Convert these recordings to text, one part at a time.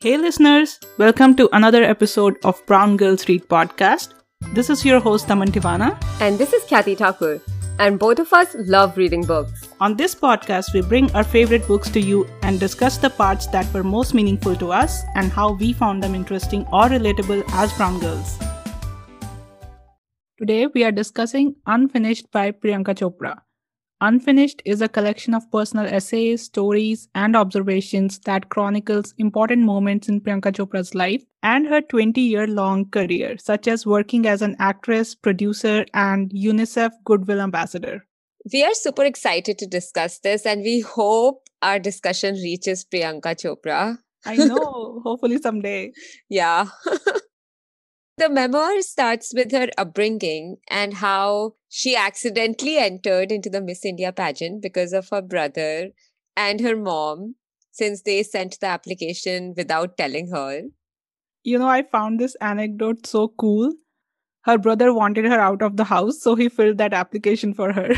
Hey, listeners, welcome to another episode of Brown Girls Read Podcast. This is your host, Taman Tivana. And this is Kathy Thakur. And both of us love reading books. On this podcast, we bring our favorite books to you and discuss the parts that were most meaningful to us and how we found them interesting or relatable as brown girls. Today, we are discussing Unfinished by Priyanka Chopra. Unfinished is a collection of personal essays, stories, and observations that chronicles important moments in Priyanka Chopra's life and her 20 year long career, such as working as an actress, producer, and UNICEF Goodwill Ambassador. We are super excited to discuss this, and we hope our discussion reaches Priyanka Chopra. I know, hopefully someday. Yeah. The memoir starts with her upbringing and how she accidentally entered into the Miss India pageant because of her brother and her mom, since they sent the application without telling her. You know, I found this anecdote so cool. Her brother wanted her out of the house, so he filled that application for her.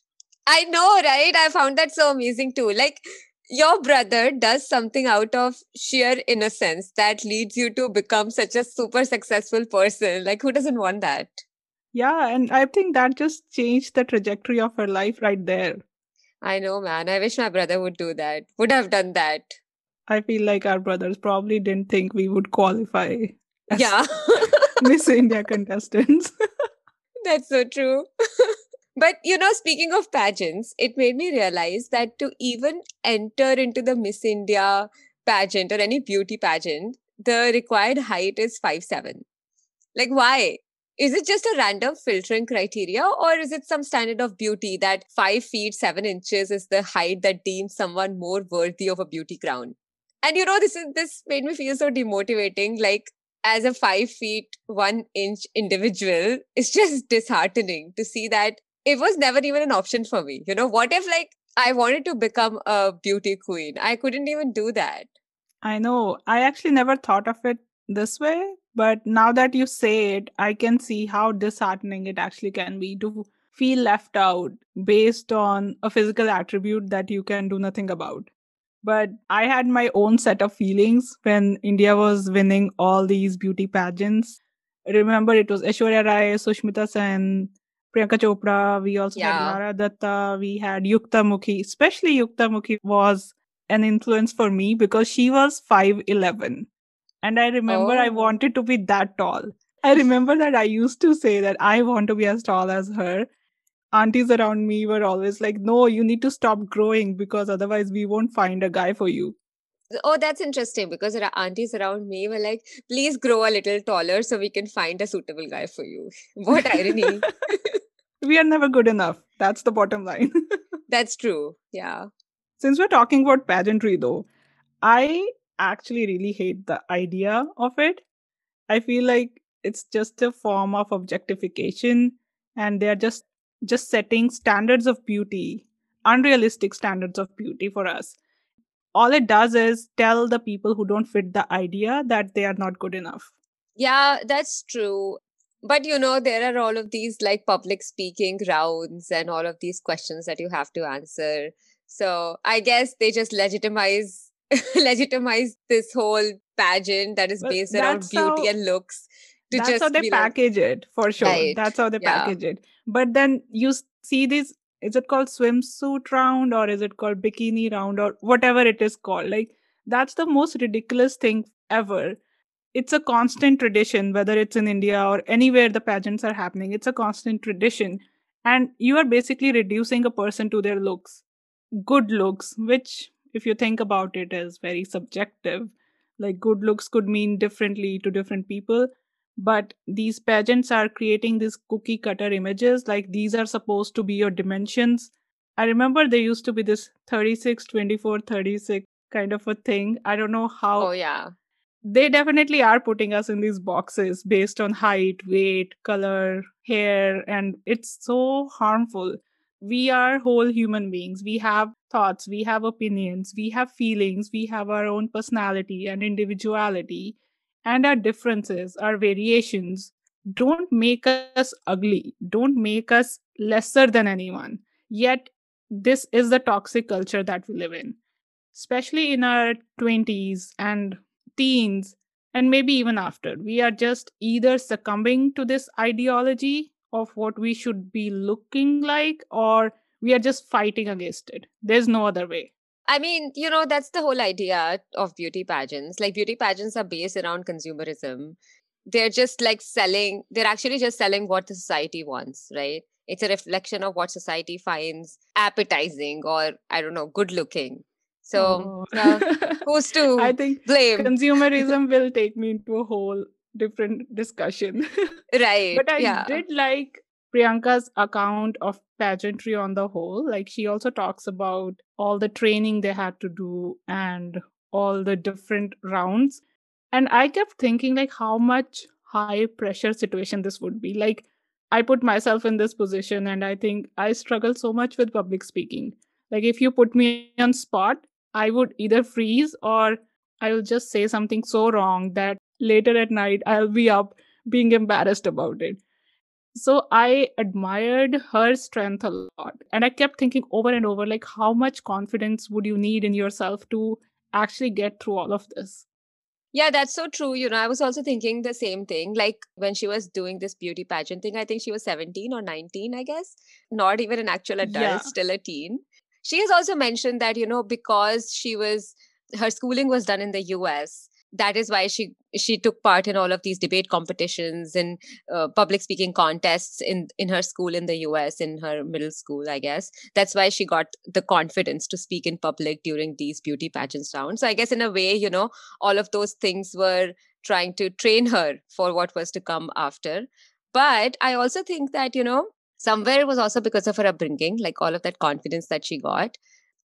I know, right? I found that so amazing too. Like, your brother does something out of sheer innocence that leads you to become such a super successful person. Like, who doesn't want that? Yeah, and I think that just changed the trajectory of her life right there. I know, man. I wish my brother would do that, would have done that. I feel like our brothers probably didn't think we would qualify. yeah. Miss India contestants. That's so true. But you know, speaking of pageants, it made me realize that to even enter into the Miss India pageant or any beauty pageant, the required height is five seven. Like, why? Is it just a random filtering criteria, or is it some standard of beauty that five feet seven inches is the height that deems someone more worthy of a beauty crown? And you know, this is this made me feel so demotivating. Like, as a five feet one inch individual, it's just disheartening to see that it was never even an option for me. You know, what if like I wanted to become a beauty queen? I couldn't even do that. I know. I actually never thought of it this way, but now that you say it, I can see how disheartening it actually can be to feel left out based on a physical attribute that you can do nothing about. But I had my own set of feelings when India was winning all these beauty pageants. Remember, it was Aishwarya Rai, Sushmita Sen, Priyanka Chopra, we also yeah. had Lara Dutta, we had Yukta Mukhi. Especially Yukta Mukhi was an influence for me because she was 5'11. And I remember oh. I wanted to be that tall. I remember that I used to say that I want to be as tall as her. Aunties around me were always like, no, you need to stop growing because otherwise we won't find a guy for you. Oh, that's interesting because there are aunties around me were like, please grow a little taller so we can find a suitable guy for you. What irony. we are never good enough. That's the bottom line. That's true. Yeah. Since we're talking about pageantry, though, I actually really hate the idea of it. I feel like it's just a form of objectification and they're just just setting standards of beauty unrealistic standards of beauty for us all it does is tell the people who don't fit the idea that they are not good enough yeah that's true but you know there are all of these like public speaking rounds and all of these questions that you have to answer. So i guess they just legitimize legitimize this whole pageant that is well, based around beauty how, and looks that's how they package like, it for sure. Right. that's how they yeah. package it. But then you see this is it called swimsuit round or is it called bikini round or whatever it is called? Like that's the most ridiculous thing ever it's a constant tradition whether it's in india or anywhere the pageants are happening it's a constant tradition. And you are basically reducing a person to their looks good looks which if you think about it is very subjective. Like good looks could mean differently to different people but these pageants are creating these cookie cutter images like these are supposed to be your dimensions. I remember there used to be this 36 24 36 kind of a thing. I don't know how oh yeah they definitely are putting us in these boxes based on height, weight, color, hair, and it's so harmful. We are whole human beings. We have thoughts, we have opinions, we have feelings, we have our own personality and individuality, and our differences, our variations. Don't make us ugly, don't make us lesser than anyone. Yet, this is the toxic culture that we live in, especially in our 20s and teens, and maybe even after, we are just either succumbing to this ideology of what we should be looking like or we are just fighting against it. There's no other way. I mean, you know, that's the whole idea of beauty pageants. Like, beauty pageants are based around consumerism. They're just like selling, they're actually just selling what the society wants, right? It's a reflection of what society finds appetizing or, I don't know, good looking. So, oh. uh, who's to I think blame? Consumerism will take me into a whole different discussion. right. but I yeah. did like Priyanka's account of pageantry on the whole. Like she also talks about all the training they had to do and all the different rounds. And I kept thinking like how much high pressure situation this would be. Like I put myself in this position and I think I struggle so much with public speaking. Like if you put me on spot, I would either freeze or I will just say something so wrong that later at night I'll be up being embarrassed about it. So I admired her strength a lot. And I kept thinking over and over, like, how much confidence would you need in yourself to actually get through all of this? Yeah, that's so true. You know, I was also thinking the same thing. Like when she was doing this beauty pageant thing, I think she was 17 or 19, I guess. Not even an actual adult, yeah. still a teen. She has also mentioned that, you know, because she was, her schooling was done in the US, that is why she she took part in all of these debate competitions and uh, public speaking contests in in her school in the US in her middle school I guess. That's why she got the confidence to speak in public during these beauty pageants rounds. So I guess in a way you know all of those things were trying to train her for what was to come after. But I also think that you know somewhere it was also because of her upbringing like all of that confidence that she got.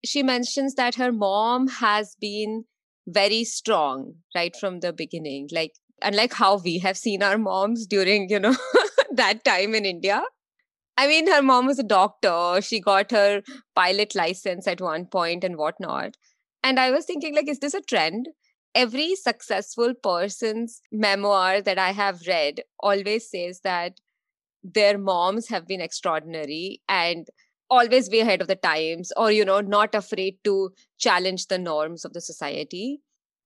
She mentions that her mom has been very strong right from the beginning like unlike how we have seen our moms during you know that time in india. I mean her mom was a doctor. She got her pilot license at one point and whatnot. And i was thinking like is this a trend? Every successful person's memoir that i have read always says that their moms have been extraordinary and always way ahead of the times or you know not afraid to challenge the norms of the society.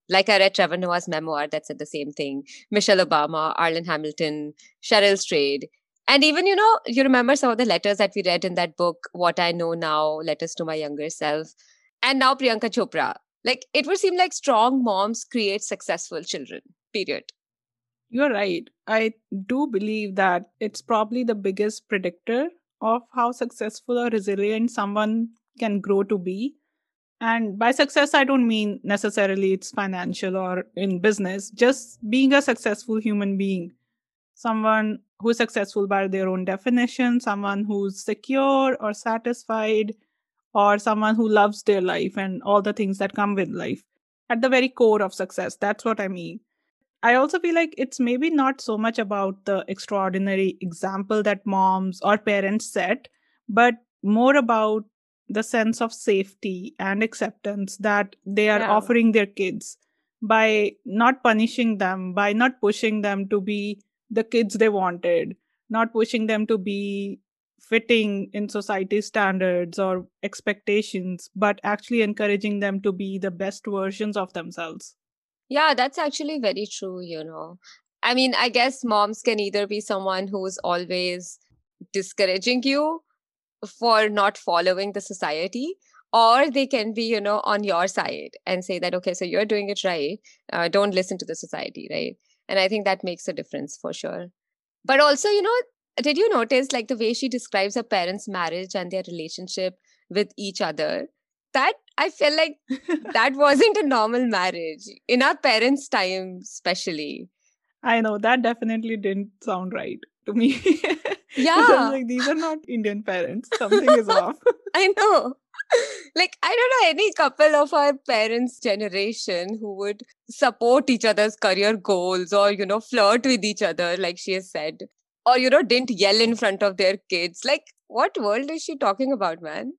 Like i read trevor noah's memoir that said the same thing. Michelle obama arlan hamilton cheryl strayed. And even you know you remember some of the letters that we read in that book what i know now letters to my younger self and now priyanka chopra. Like it would seem like strong moms create successful children period you're right i do believe that it's probably the biggest predictor of how successful or resilient someone can grow to be. And by success, I don't mean necessarily it's financial or in business, just being a successful human being. Someone who's successful by their own definition, someone who's secure or satisfied, or someone who loves their life and all the things that come with life. At the very core of success, that's what I mean. I also feel like it's maybe not so much about the extraordinary example that moms or parents set, but more about the sense of safety and acceptance that they are yeah. offering their kids by not punishing them, by not pushing them to be the kids they wanted, not pushing them to be fitting in society standards or expectations, but actually encouraging them to be the best versions of themselves. Yeah, that's actually very true, you know. I mean, I guess moms can either be someone who's always discouraging you for not following the society, or they can be, you know, on your side and say that, okay, so you're doing it right. Uh, don't listen to the society, right? And I think that makes a difference for sure. But also, you know, did you notice like the way she describes her parents' marriage and their relationship with each other? That I feel like that wasn't a normal marriage in our parents' time, especially. I know that definitely didn't sound right to me. Yeah. like these are not Indian parents. Something is off. I know. Like, I don't know any couple of our parents' generation who would support each other's career goals or, you know, flirt with each other, like she has said, or, you know, didn't yell in front of their kids. Like, what world is she talking about, man?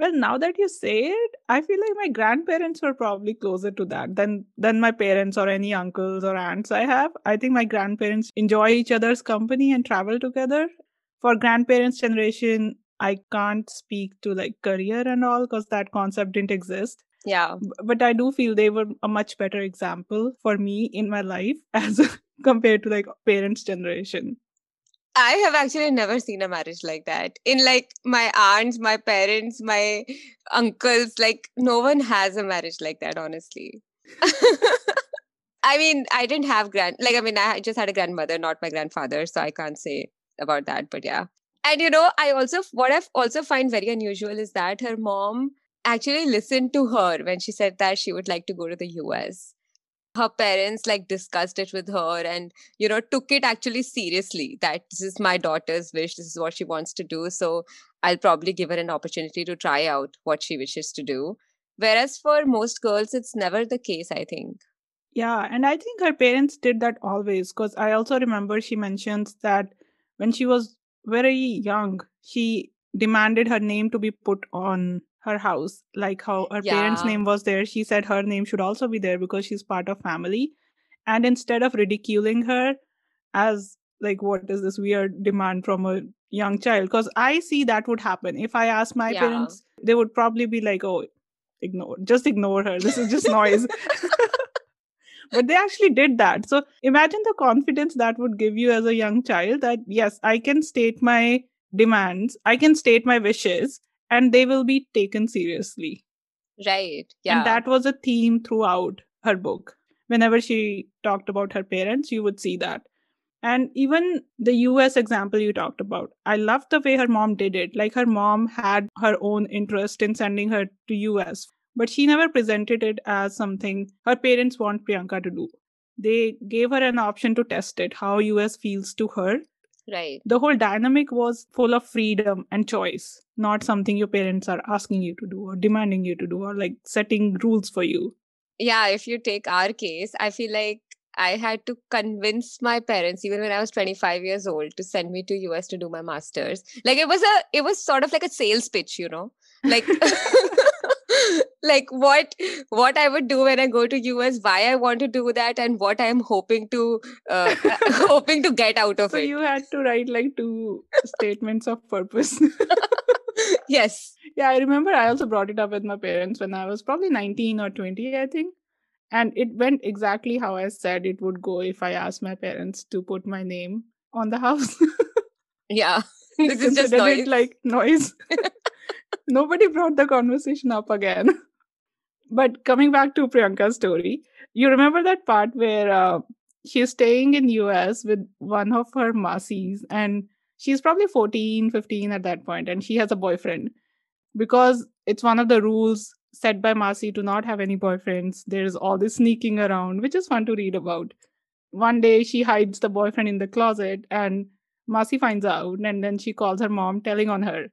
Well, now that you say it, I feel like my grandparents were probably closer to that than than my parents or any uncles or aunts I have. I think my grandparents enjoy each other's company and travel together. For grandparents' generation, I can't speak to like career and all because that concept didn't exist. Yeah. But I do feel they were a much better example for me in my life as compared to like parents' generation. I have actually never seen a marriage like that. In like my aunts, my parents, my uncles, like no one has a marriage like that, honestly. I mean, I didn't have grand, like, I mean, I just had a grandmother, not my grandfather. So I can't say about that, but yeah. And you know, I also, what I've also find very unusual is that her mom actually listened to her when she said that she would like to go to the US her parents like discussed it with her and you know took it actually seriously that this is my daughter's wish this is what she wants to do so i'll probably give her an opportunity to try out what she wishes to do. Whereas for most girls it's never the case i think. Yeah and i think her parents did that always because i also remember she mentions that when she was very young she demanded her name to be put on her house like how her yeah. parents name was there she said her name should also be there because she's part of family. And instead of ridiculing her as like what is this weird demand from a young child? Because i see that would happen. If i ask my yeah. parents they would probably be like oh ignore just ignore her. This is just noise. But they actually did that. So imagine the confidence that would give you as a young child that yes i can state my demands i can state my wishes and they will be taken seriously. Right. Yeah. And that was a theme throughout her book. Whenever she talked about her parents, you would see that. And even the US example you talked about, I love the way her mom did it. Like her mom had her own interest in sending her to US, but she never presented it as something her parents want Priyanka to do. They gave her an option to test it, how US feels to her, Right. The whole dynamic was full of freedom and choice, not something your parents are asking you to do or demanding you to do or like setting rules for you. Yeah, if you take our case, I feel like I had to convince my parents even when I was 25 years old to send me to US to do my masters. Like it was a it was sort of like a sales pitch, you know. Like like what what i would do when i go to us why i want to do that and what i'm hoping to uh, hoping to get out of so it. you had to write like two statements of purpose. Yes. Yeah i remember i also brought it up with my parents when i was probably 19 or 20 i think. And it went exactly how i said it would go if i asked my parents to put my name on the house. Yeah. This is just noise. it like noise nobody brought the conversation up again. but coming back to Priyanka's story, you remember that part where uh, she's staying in the US with one of her masis and she's probably 14, 15 at that point and she has a boyfriend. Because it's one of the rules set by Masi to not have any boyfriends. There's all this sneaking around, which is fun to read about. One day she hides the boyfriend in the closet and Masi finds out and then she calls her mom telling on her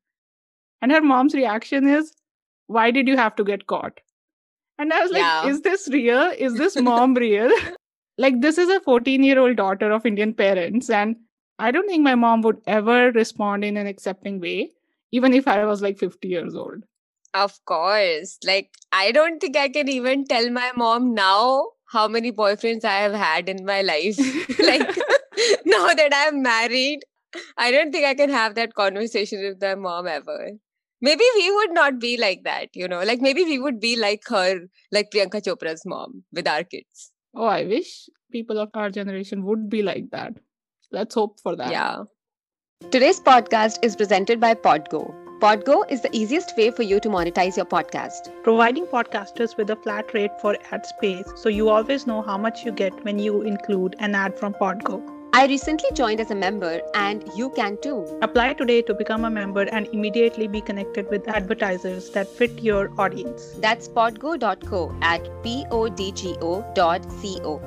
and her mom's reaction is, Why did you have to get caught? And I was like, yeah. Is this real? Is this mom real? like, this is a 14 year old daughter of Indian parents. And I don't think my mom would ever respond in an accepting way, even if I was like 50 years old. Of course. Like, I don't think I can even tell my mom now how many boyfriends I have had in my life. like, now that I'm married, I don't think I can have that conversation with my mom ever maybe we would not be like that you know like maybe we would be like her like priyanka chopra's mom with our kids. Oh i wish people of our generation would be like that. Let's hope for that. Yeah. Today's podcast is presented by podgo. Podgo is the easiest way for you to monetize your podcast. Providing podcasters with a flat rate for ad space so you always know how much you get when you include an ad from podgo I recently joined as a member, and you can too. Apply today to become a member and immediately be connected with advertisers that fit your audience. That's podgo.co at podgo co.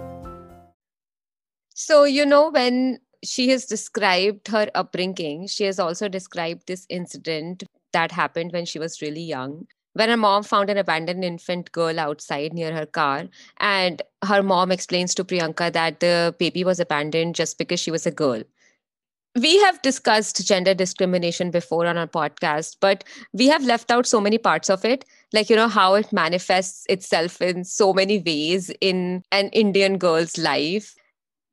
So, you know, when she has described her upbringing, she has also described this incident that happened when she was really young when her mom found an abandoned infant girl outside near her car and her mom explains to priyanka that the baby was abandoned just because she was a girl. We have discussed gender discrimination before on our podcast but we have left out so many parts of it like you know how it manifests itself in so many ways in an indian girl's life.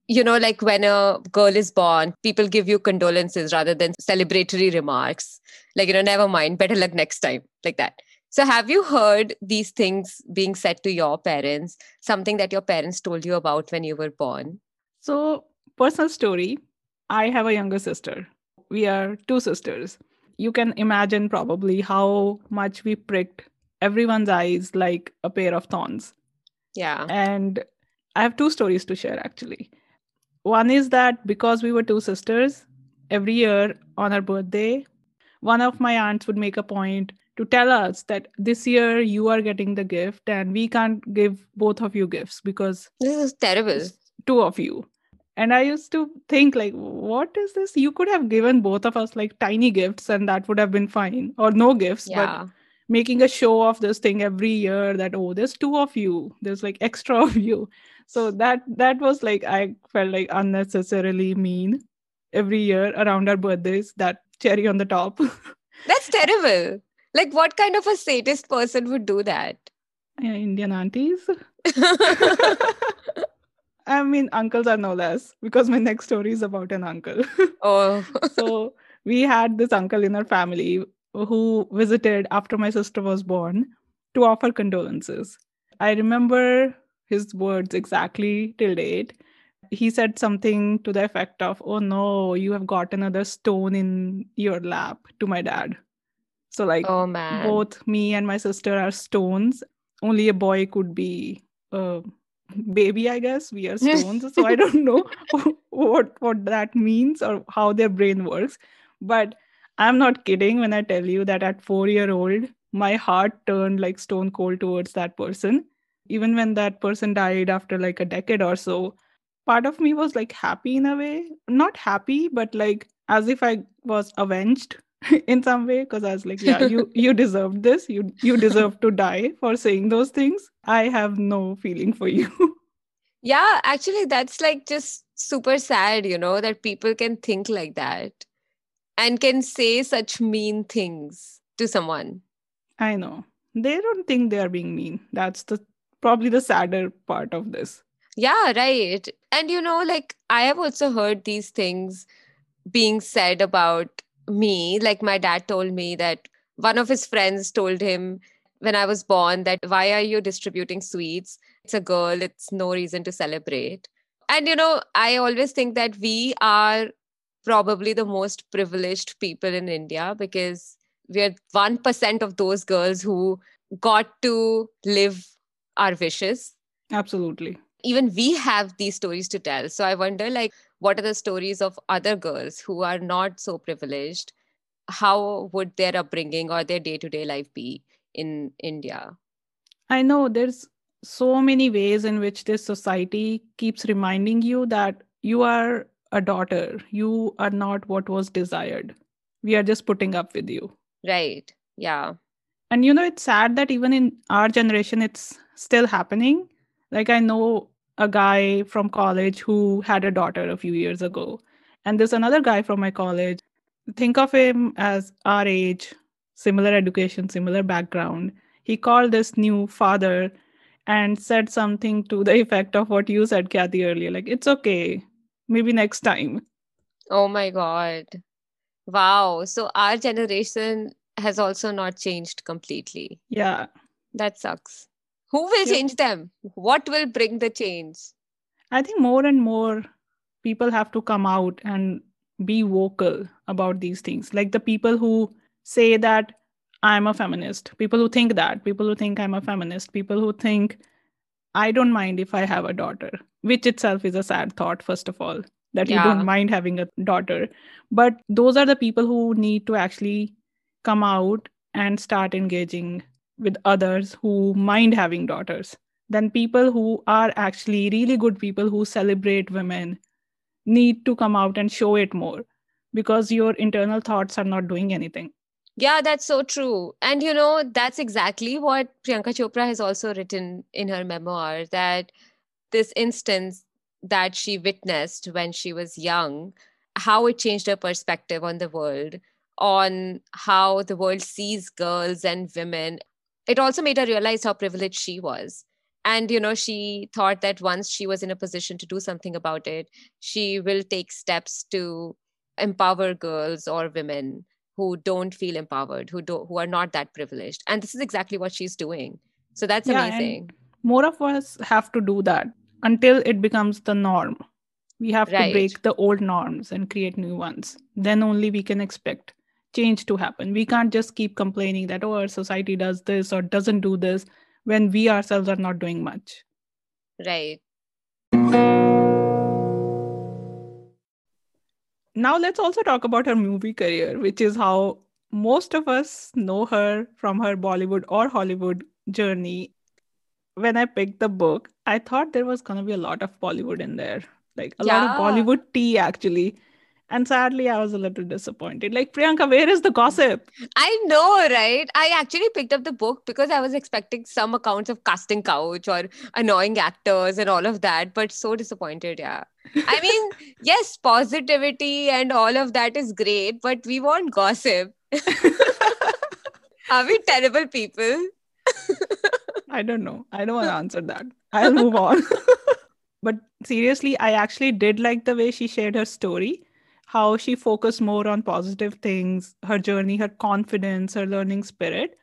You know like when a girl is born people give you condolences rather than celebratory remarks. Like you know never mind better luck next time like that So, have you heard these things being said to your parents? Something that your parents told you about when you were born? So, personal story I have a younger sister. We are two sisters. You can imagine probably how much we pricked everyone's eyes like a pair of thorns. Yeah. And I have two stories to share actually. One is that because we were two sisters, every year on our birthday, one of my aunts would make a point to tell us that this year you are getting the gift and we can't give both of you gifts because this is terrible. Two of you. And I used to think like, what is this? You could have given both of us like tiny gifts and that would have been fine, or no gifts. Yeah. But making a show of this thing every year that oh there's two of you there's like extra of you so that that was like i felt like unnecessarily mean every year around our birthdays that cherry on the top that's terrible like what kind of a sadist person would do that yeah, indian aunties i mean uncles are no less because my next story is about an uncle oh so we had this uncle in our family who visited after my sister was born to offer condolences. I remember his words exactly till date. He said something to the effect of, Oh no, you have got another stone in your lap to my dad. So, like, oh, man. both me and my sister are stones. Only a boy could be a baby, I guess. We are stones. so, I don't know what, what that means or how their brain works. But I'm not kidding when I tell you that at four year old, my heart turned like stone cold towards that person. Even when that person died after like a decade or so, part of me was like happy in a way. Not happy, but like as if I was avenged in some way because I was like, yeah, you you deserved this. You you deserve to die for saying those things. I have no feeling for you. yeah, actually, that's like just super sad, you know, that people can think like that and can say such mean things to someone. I know. They don't think they are being mean. That's the probably the sadder part of this. Yeah, right. And you know, like I have also heard these things being said about me. Like my dad told me that one of his friends told him when I was born that why are you distributing sweets? It's a girl, it's no reason to celebrate. And you know, I always think that we are probably the most privileged people in India because we're 1% of those girls who got to live our wishes. Absolutely. Even we have these stories to tell. So I wonder, like, what are the stories of other girls who are not so privileged? How would their upbringing or their day to day life be in India? I know there's so many ways in which this society keeps reminding you that you are a daughter. You are not what was desired. We are just putting up with you. Right. Yeah. And you know, it's sad that even in our generation, it's still happening. Like, I know a guy from college who had a daughter a few years ago. And there's another guy from my college. Think of him as our age, similar education, similar background. He called this new father and said something to the effect of what you said, Kathy, earlier. Like, it's okay maybe next time. Oh my God. Wow. So our generation has also not changed completely. Yeah. That sucks. Who will change them? What will bring the change? I think more and more people have to come out and be vocal about these things. Like the people who say that I'm a feminist, people who think that, people who think I'm a feminist, people who think I don't mind if I have a daughter, which itself is a sad thought, first of all, that yeah. you don't mind having a daughter. But those are the people who need to actually come out and start engaging with others who mind having daughters. Then people who are actually really good people who celebrate women need to come out and show it more because your internal thoughts are not doing anything. Yeah, that's so true. And you know, that's exactly what Priyanka Chopra has also written in her memoir that this instance that she witnessed when she was young, how it changed her perspective on the world, on how the world sees girls and women. It also made her realize how privileged she was. And, you know, she thought that once she was in a position to do something about it, she will take steps to empower girls or women who don't feel empowered, who don't who are not that privileged. And this is exactly what she's doing. So that's Yeah, amazing. more of us have to do that until it becomes the norm. We have to break the old norms and create new ones. Then only we can expect change to happen. We can't just keep complaining that, oh, our society does this or doesn't do this when we ourselves are not doing much. Right. Now, let's also talk about her movie career, which is how most of us know her from her Bollywood or Hollywood journey. When I picked the book, I thought there was going to be a lot of Bollywood in there, like a lot of Bollywood tea, actually. And sadly, I was a little disappointed. Like, Priyanka, where is the gossip? I know, right? I actually picked up the book because I was expecting some accounts of casting couch or annoying actors and all of that, but so disappointed. Yeah. I mean, yes, positivity and all of that is great, but we want gossip. Are we terrible people? I don't know. I don't want to answer that. I'll move on. but seriously, I actually did like the way she shared her story, how she focused more on positive things, her journey, her confidence, her learning spirit,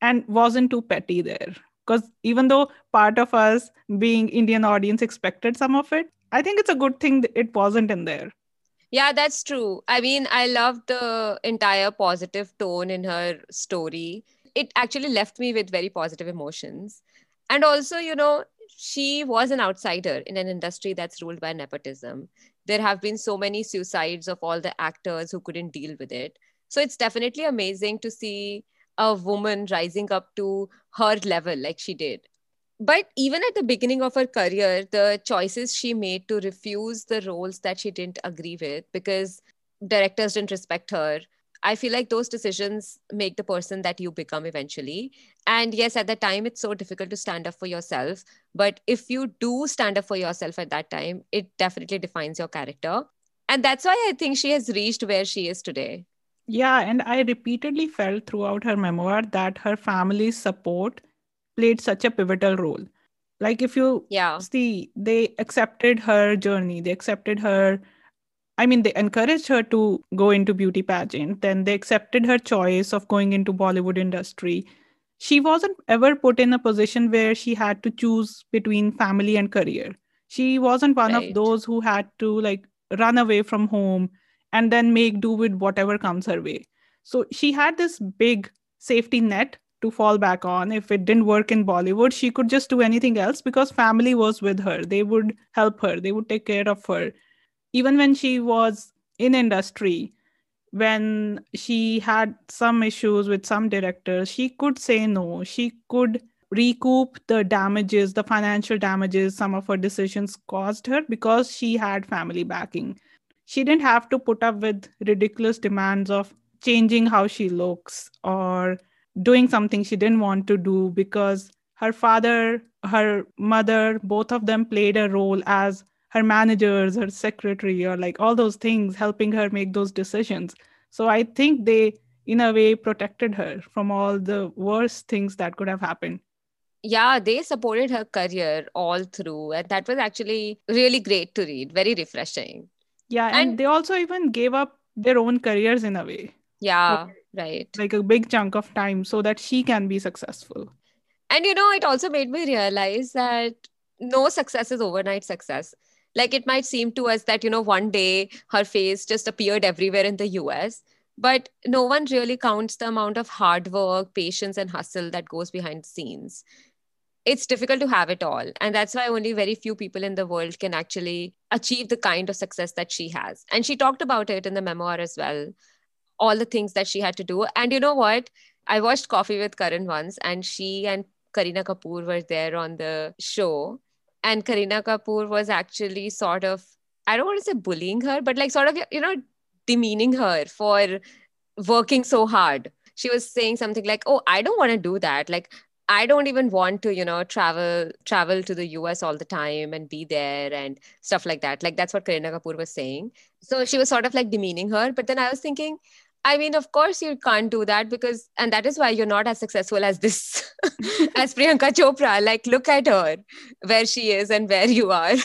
and wasn't too petty there. Because even though part of us being Indian audience expected some of it, I think it's a good thing it wasn't in there. Yeah, that's true. I mean, I love the entire positive tone in her story. It actually left me with very positive emotions. And also, you know, she was an outsider in an industry that's ruled by nepotism. There have been so many suicides of all the actors who couldn't deal with it. So it's definitely amazing to see a woman rising up to her level like she did. But even at the beginning of her career, the choices she made to refuse the roles that she didn't agree with because directors didn't respect her, I feel like those decisions make the person that you become eventually. And yes, at that time, it's so difficult to stand up for yourself. But if you do stand up for yourself at that time, it definitely defines your character. And that's why I think she has reached where she is today. Yeah, and I repeatedly felt throughout her memoir that her family's support played such a pivotal role. Like, if you Yeah. see, they accepted her journey, they accepted her. I mean, they encouraged her to go into beauty pageant, then they accepted her choice of going into Bollywood industry. She wasn't ever put in a position where she had to choose between family and career. She wasn't one Right. of those who had to like run away from home and then make do with whatever comes her way. So she had this big safety net to fall back on. If it didn't work in Bollywood, she could just do anything else because family was with her. They would help her, they would take care of her. Even when she was in industry, when she had some issues with some directors, she could say no. She could recoup the damages, the financial damages some of her decisions caused her because she had family backing. She didn't have to put up with ridiculous demands of changing how she looks or doing something she didn't want to do because her father, her mother, both of them played a role as her managers, her secretary, or like all those things, helping her make those decisions. So I think they, in a way, protected her from all the worst things that could have happened. yeah they supported her career all through and that was actually really great to read very refreshing Yeah, and, And- they also even gave up their own careers in a way, yeah right like a big chunk of time, so that she can be successful. and you know it also made me realize that no success is overnight success like it might seem to us that you know one day her face just appeared everywhere in the us but no one really counts the amount of hard work patience and hustle that goes behind the scenes it's difficult to have it all. And that's why only very few people in the world can actually achieve the kind of success that she has. And she talked about it in the memoir as well, all the things that she had to do. And you know what? I watched Coffee with Karan once, and she and Kareena Kapoor were there on the show. And Kareena Kapoor was actually sort of, I don't want to say bullying her, but like sort of, you know, demeaning her for working so hard. She was saying something like, Oh, I don't want to do that. Like, I don't even want to, you know, travel travel to the US all the time and be there and stuff like that. Like that's what Kareena Kapoor was saying. So she was sort of like demeaning her. But then I was thinking, I mean, of course you can't do that because, and that is why you're not as successful as this, as Priyanka Chopra. Like, look at her, where she is and where you are.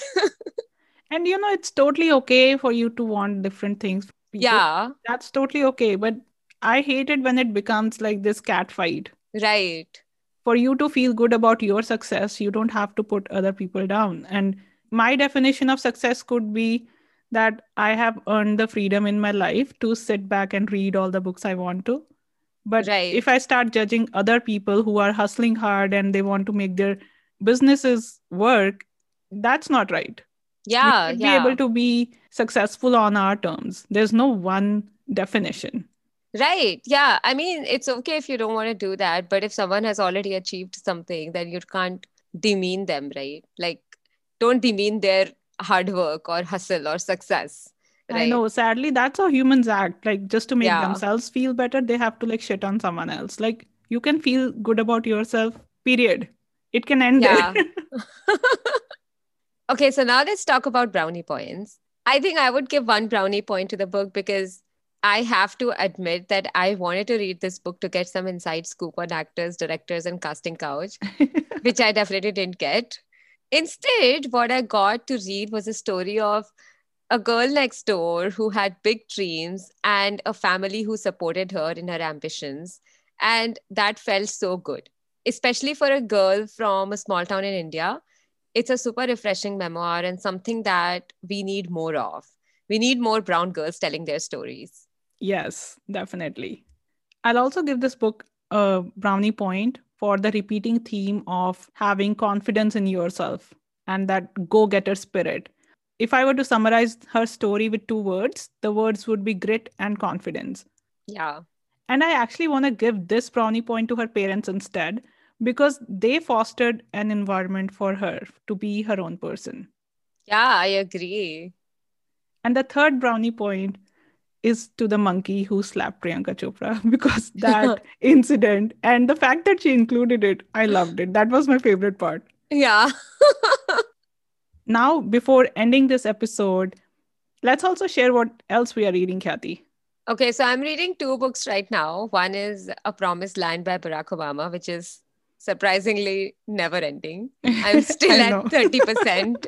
And you know, it's totally okay for you to want different things. Yeah, That's totally okay. But I hate it when it becomes like this cat fight. Right. For you to feel good about your success, you don't have to put other people down. And my definition of success could be that I have earned the freedom in my life to sit back and read all the books I want to. But Right. if I start judging other people who are hustling hard and they want to make their businesses work, that's not right. Yeah. we yeah. be able to be successful on our terms. There's no one definition. Right. Yeah. I mean, it's okay if you don't want to do that, but if someone has already achieved something, then you can't demean them, right? Like, don't demean their hard work or hustle or success. I know, sadly, that's how humans act. Like, just to make Yeah. themselves feel better, they have to like shit on someone else. Like, you can feel good about yourself, period. It can end Yeah. there. Okay, so now let's talk about brownie points. I think I would give one brownie point to the book because I have to admit that I wanted to read this book to get some inside scoop on actors, directors, and casting couch, which I definitely didn't get. Instead, what I got to read was a story of a girl next door who had big dreams and a family who supported her in her ambitions. And that felt so good, especially for a girl from a small town in India it's a super refreshing memoir and something that we need more of. We need more brown girls telling their stories. yes, definitely. I'll also give this book a brownie point for the repeating theme of having confidence in yourself and that go getter spirit. If I were to summarize her story with two words, the words would be grit and confidence. Yeah. And I actually want to give this brownie point to her parents instead because they fostered an environment for her to be her own person. Yeah, I agree. And the third brownie point is to the monkey who slapped Priyanka Chopra because that incident and the fact that she included it, I loved it. That was my favorite part. Yeah. Now, before ending this episode, let's also share what else we are reading, Kathy. okay, so I'm reading two books right now. One is A Promised Land by Barack Obama, which is surprisingly never ending. I'm still at 30%.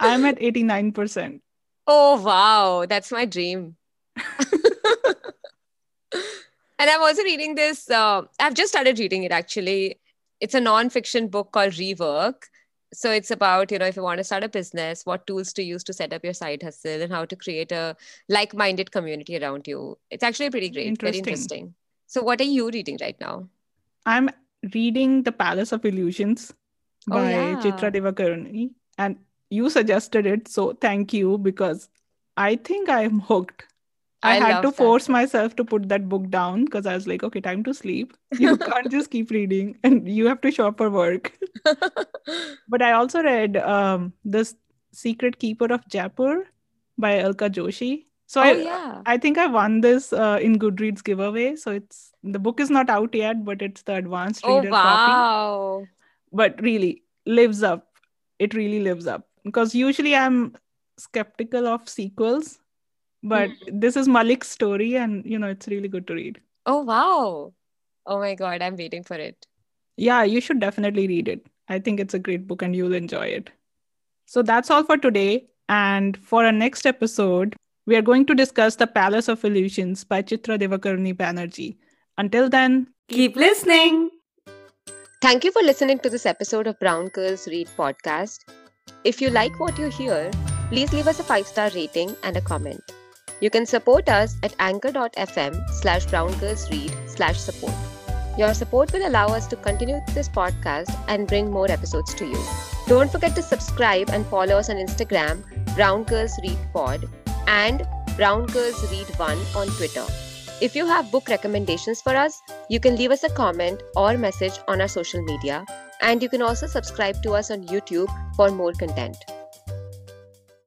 I'm at 89%. Oh, wow. That's my dream. and I'm also reading this. Uh, I've just started reading it actually. It's a non-fiction book called Rework. So it's about, you know, if you want to start a business, what tools to use to set up your side hustle and how to create a like-minded community around you. It's actually pretty great, very Interesting. interesting. So what are you reading right now? I'm reading The Palace of Illusions Oh, by yeah. Chitra Divakaruni. And you suggested it. So thank you because I think I'm hooked. I, I had to that. force myself to put that book down because I was like, okay, time to sleep. You can't just keep reading and you have to show up for work. But I also read um, this Secret Keeper of Jaipur by Alka Joshi. So oh I, yeah. I think I won this uh, in Goodreads giveaway. So it's the book is not out yet, but it's the advanced Oh reader copy. wow. But really lives up. It really lives up because usually I'm skeptical of sequels, but hmm. this is Malik's story, and you know it's really good to read. Oh wow. Oh my god, I'm waiting for it. Yeah, you should definitely read it. I think it's a great book and you'll enjoy it. So that's all for today. And for our next episode, we are going to discuss The Palace of Illusions by Chitra Divakaruni Banerjee. Until then, Keep listening. Thank you for listening to this episode of Brown Girls Read podcast. If you like what you hear, please leave us a five star rating and a comment. You can support us at anchor.fm slash browngirlsread slash support. Your support will allow us to continue this podcast and bring more episodes to you. Don't forget to subscribe and follow us on Instagram, Brown Girls Read Pod, and Brown Girls Read One on Twitter. If you have book recommendations for us, you can leave us a comment or message on our social media, and you can also subscribe to us on YouTube for more content.